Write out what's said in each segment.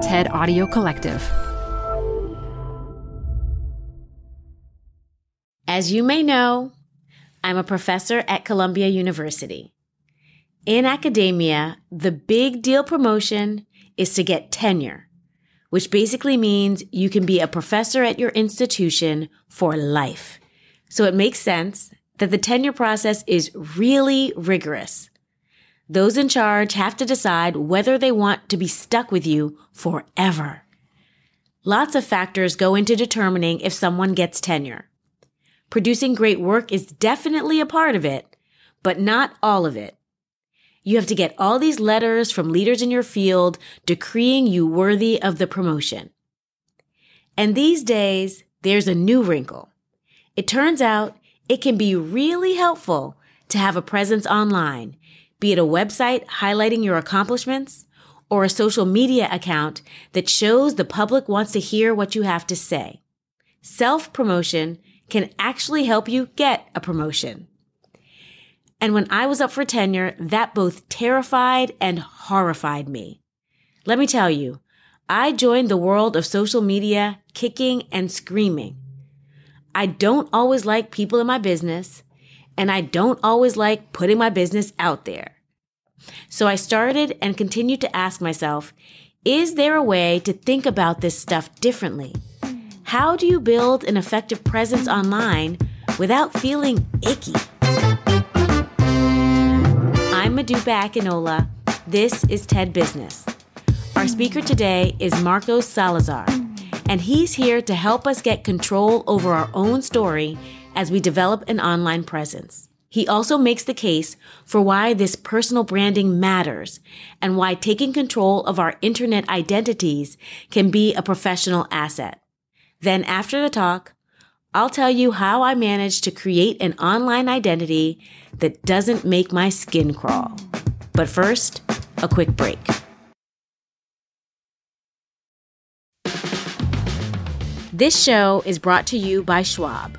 TED Audio Collective. As you may know, I'm a professor at Columbia University. In academia, the big deal promotion is to get tenure, which basically means you can be a professor at your institution for life. So it makes sense that the tenure process is really rigorous. Those in charge have to decide whether they want to be stuck with you forever. Lots of factors go into determining if someone gets tenure. Producing great work is definitely a part of it, but not all of it. You have to get all these letters from leaders in your field decreeing you worthy of the promotion. And these days, there's a new wrinkle. It turns out it can be really helpful to have a presence online, be it a website highlighting your accomplishments or a social media account that shows the public wants to hear what you have to say. Self promotion can actually help you get a promotion. And when I was up for tenure, that both terrified and horrified me. Let me tell you, I joined the world of social media kicking and screaming. I don't always like people in my business, and I don't always like putting my business out there. So I started and continued to ask myself, is there a way to think about this stuff differently? How do you build an effective presence online without feeling icky? I'm Modupe Akinola. This is TED Business. Our speaker today is Marcos Salazar, and he's here to help us get control over our own story as we develop an online presence. He also makes the case for why this personal branding matters and why taking control of our internet identities can be a professional asset. Then after the talk, I'll tell you how I managed to create an online identity that doesn't make my skin crawl. But first, a quick break. This show is brought to you by Schwab.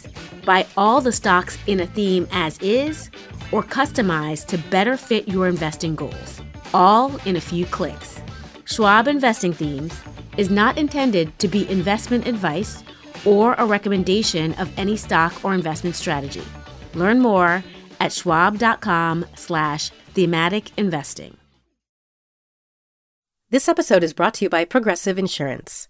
Buy all the stocks in a theme as is or customize to better fit your investing goals. All in a few clicks. Schwab Investing Themes is not intended to be investment advice or a recommendation of any stock or investment strategy. Learn more at schwab.com slash thematic investing. This episode is brought to you by Progressive Insurance.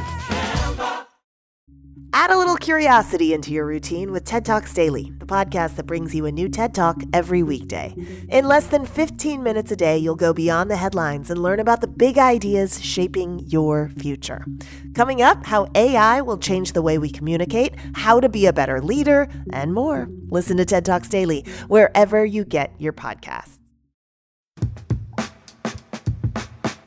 Add a little curiosity into your routine with TED Talks Daily, the podcast that brings you a new TED Talk every weekday. In less than 15 minutes a day, you'll go beyond the headlines and learn about the big ideas shaping your future. Coming up, how AI will change the way we communicate, how to be a better leader, and more. Listen to TED Talks Daily wherever you get your podcasts.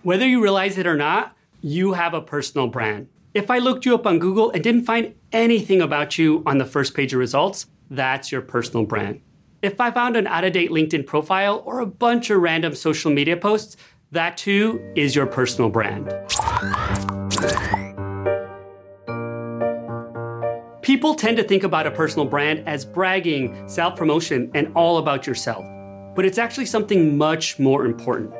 Whether you realize it or not, you have a personal brand. If I looked you up on Google and didn't find anything about you on the first page of results, that's your personal brand. If I found an out of date LinkedIn profile or a bunch of random social media posts, that too is your personal brand. People tend to think about a personal brand as bragging, self promotion, and all about yourself. But it's actually something much more important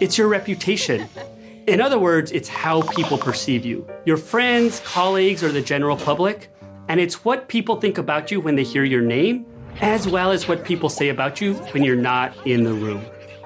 it's your reputation. In other words, it's how people perceive you your friends, colleagues, or the general public. And it's what people think about you when they hear your name, as well as what people say about you when you're not in the room.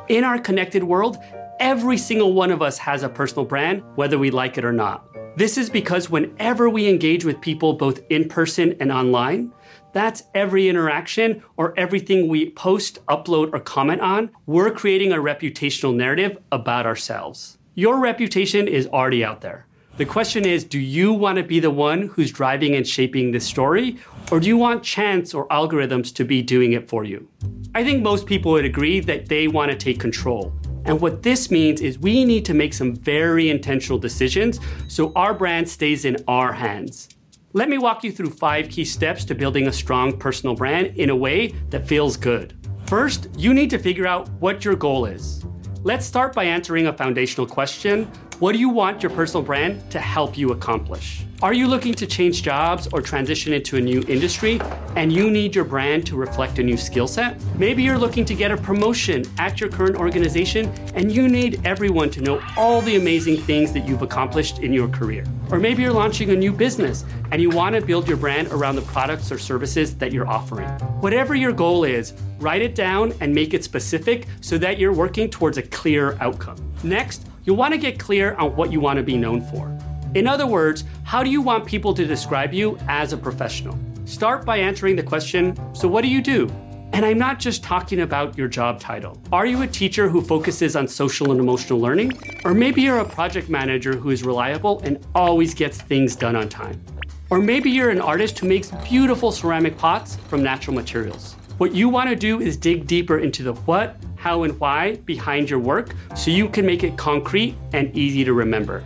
In our connected world, every single one of us has a personal brand, whether we like it or not. This is because whenever we engage with people both in person and online, that's every interaction or everything we post, upload, or comment on. We're creating a reputational narrative about ourselves. Your reputation is already out there. The question is do you want to be the one who's driving and shaping this story, or do you want chance or algorithms to be doing it for you? I think most people would agree that they want to take control. And what this means is we need to make some very intentional decisions so our brand stays in our hands. Let me walk you through five key steps to building a strong personal brand in a way that feels good. First, you need to figure out what your goal is. Let's start by answering a foundational question What do you want your personal brand to help you accomplish? Are you looking to change jobs or transition into a new industry and you need your brand to reflect a new skill set? Maybe you're looking to get a promotion at your current organization and you need everyone to know all the amazing things that you've accomplished in your career. Or maybe you're launching a new business and you want to build your brand around the products or services that you're offering. Whatever your goal is, write it down and make it specific so that you're working towards a clear outcome. Next, you'll want to get clear on what you want to be known for. In other words, how do you want people to describe you as a professional? Start by answering the question So, what do you do? And I'm not just talking about your job title. Are you a teacher who focuses on social and emotional learning? Or maybe you're a project manager who is reliable and always gets things done on time. Or maybe you're an artist who makes beautiful ceramic pots from natural materials. What you want to do is dig deeper into the what, how, and why behind your work so you can make it concrete and easy to remember.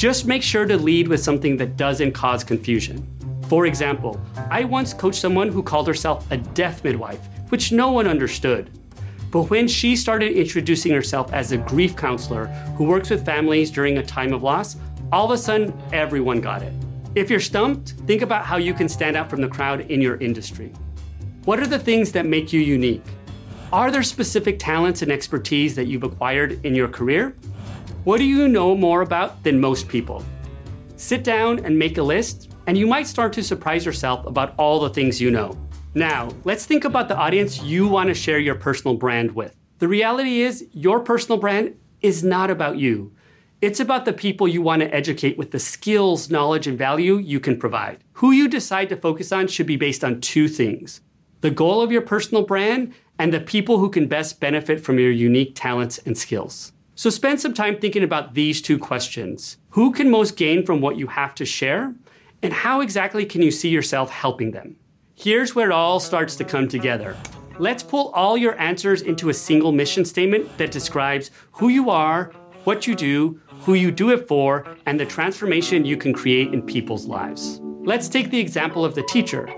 Just make sure to lead with something that doesn't cause confusion. For example, I once coached someone who called herself a death midwife, which no one understood. But when she started introducing herself as a grief counselor who works with families during a time of loss, all of a sudden everyone got it. If you're stumped, think about how you can stand out from the crowd in your industry. What are the things that make you unique? Are there specific talents and expertise that you've acquired in your career? What do you know more about than most people? Sit down and make a list, and you might start to surprise yourself about all the things you know. Now, let's think about the audience you want to share your personal brand with. The reality is, your personal brand is not about you. It's about the people you want to educate with the skills, knowledge, and value you can provide. Who you decide to focus on should be based on two things the goal of your personal brand and the people who can best benefit from your unique talents and skills. So spend some time thinking about these two questions. Who can most gain from what you have to share? And how exactly can you see yourself helping them? Here's where it all starts to come together. Let's pull all your answers into a single mission statement that describes who you are, what you do, who you do it for, and the transformation you can create in people's lives. Let's take the example of the teacher.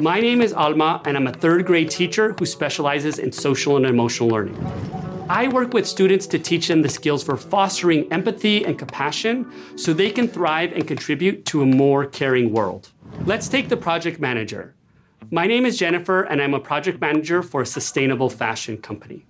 My name is Alma, and I'm a third grade teacher who specializes in social and emotional learning. I work with students to teach them the skills for fostering empathy and compassion so they can thrive and contribute to a more caring world. Let's take the project manager. My name is Jennifer, and I'm a project manager for a sustainable fashion company.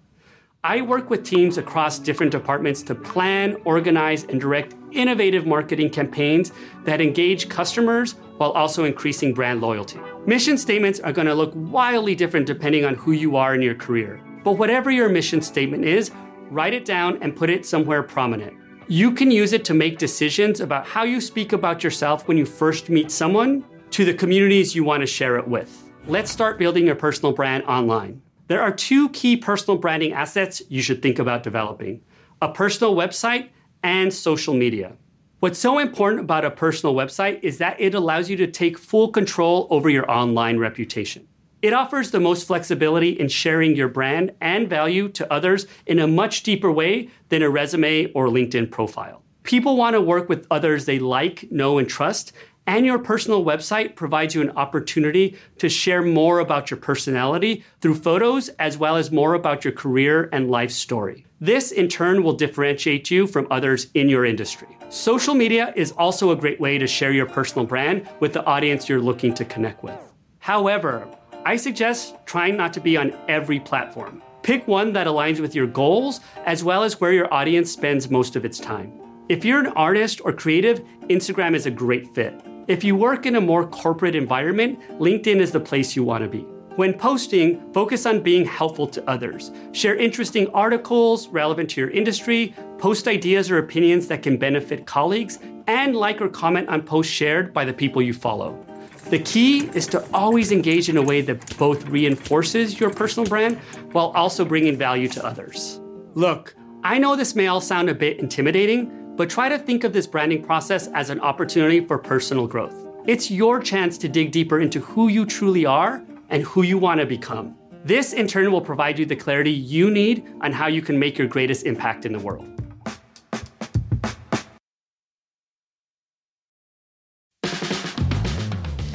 I work with teams across different departments to plan, organize, and direct innovative marketing campaigns that engage customers while also increasing brand loyalty. Mission statements are going to look wildly different depending on who you are in your career. But whatever your mission statement is, write it down and put it somewhere prominent. You can use it to make decisions about how you speak about yourself when you first meet someone to the communities you want to share it with. Let's start building your personal brand online. There are two key personal branding assets you should think about developing a personal website and social media. What's so important about a personal website is that it allows you to take full control over your online reputation. It offers the most flexibility in sharing your brand and value to others in a much deeper way than a resume or LinkedIn profile. People want to work with others they like, know, and trust, And your personal website provides you an opportunity to share more about your personality through photos, as well as more about your career and life story. This, in turn, will differentiate you from others in your industry. Social media is also a great way to share your personal brand with the audience you're looking to connect with. However, I suggest trying not to be on every platform. Pick one that aligns with your goals as well as where your audience spends most of its time. If you're an artist or creative, Instagram is a great fit. If you work in a more corporate environment, LinkedIn is the place you want to be. When posting, focus on being helpful to others. Share interesting articles relevant to your industry, post ideas or opinions that can benefit colleagues, and like or comment on posts shared by the people you follow. The key is to always engage in a way that both reinforces your personal brand while also bringing value to others. Look, I know this may all sound a bit intimidating, but try to think of this branding process as an opportunity for personal growth. It's your chance to dig deeper into who you truly are and who you want to become. This, in turn, will provide you the clarity you need on how you can make your greatest impact in the world.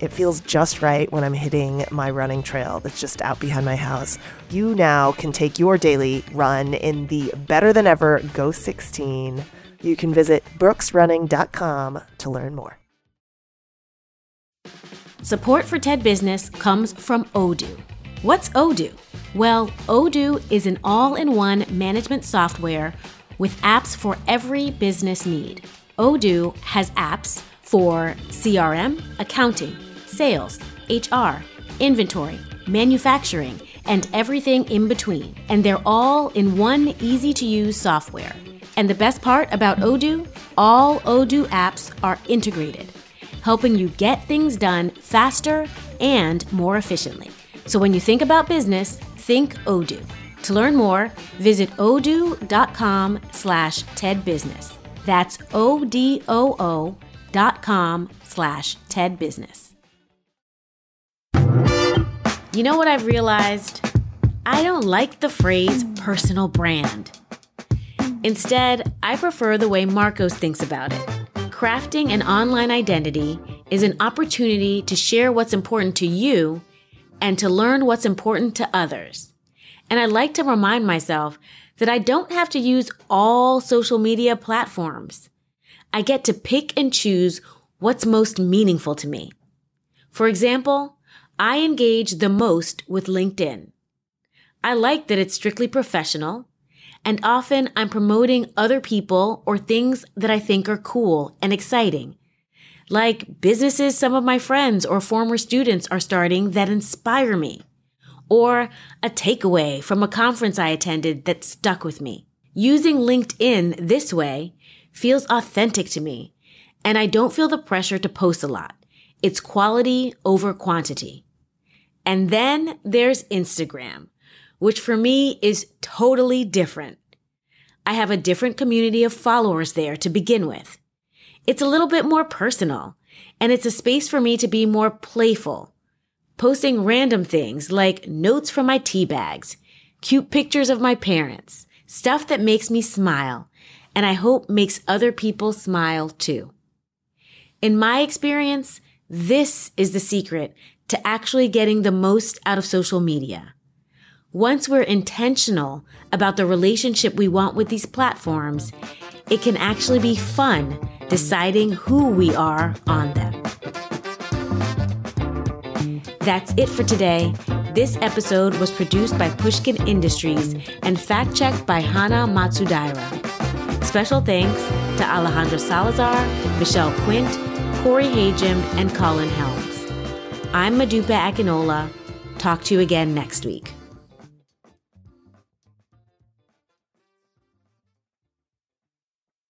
it feels just right when I'm hitting my running trail that's just out behind my house. You now can take your daily run in the better than ever Ghost 16. You can visit brooksrunning.com to learn more. Support for TED Business comes from Odoo. What's Odoo? Well, Odoo is an all in one management software with apps for every business need. Odoo has apps for CRM, accounting, sales, HR, inventory, manufacturing, and everything in between. And they're all in one easy to use software. And the best part about Odoo, all Odoo apps are integrated, helping you get things done faster and more efficiently. So when you think about business, think Odoo. To learn more, visit odoo.com slash tedbusiness. That's O-D-O-O com slash tedbusiness. You know what I've realized? I don't like the phrase personal brand. Instead, I prefer the way Marcos thinks about it. Crafting an online identity is an opportunity to share what's important to you and to learn what's important to others. And I like to remind myself that I don't have to use all social media platforms. I get to pick and choose what's most meaningful to me. For example, I engage the most with LinkedIn. I like that it's strictly professional, and often I'm promoting other people or things that I think are cool and exciting, like businesses some of my friends or former students are starting that inspire me, or a takeaway from a conference I attended that stuck with me. Using LinkedIn this way feels authentic to me, and I don't feel the pressure to post a lot. It's quality over quantity. And then there's Instagram, which for me is totally different. I have a different community of followers there to begin with. It's a little bit more personal, and it's a space for me to be more playful, posting random things like notes from my tea bags, cute pictures of my parents, stuff that makes me smile, and I hope makes other people smile too. In my experience, this is the secret to actually getting the most out of social media. Once we're intentional about the relationship we want with these platforms, it can actually be fun deciding who we are on them. That's it for today. This episode was produced by Pushkin Industries and fact checked by Hana Matsudaira. Special thanks to Alejandra Salazar, Michelle Quint, Corey Hajim, and Colin Helms. I'm Modupe Akinola. Talk to you again next week.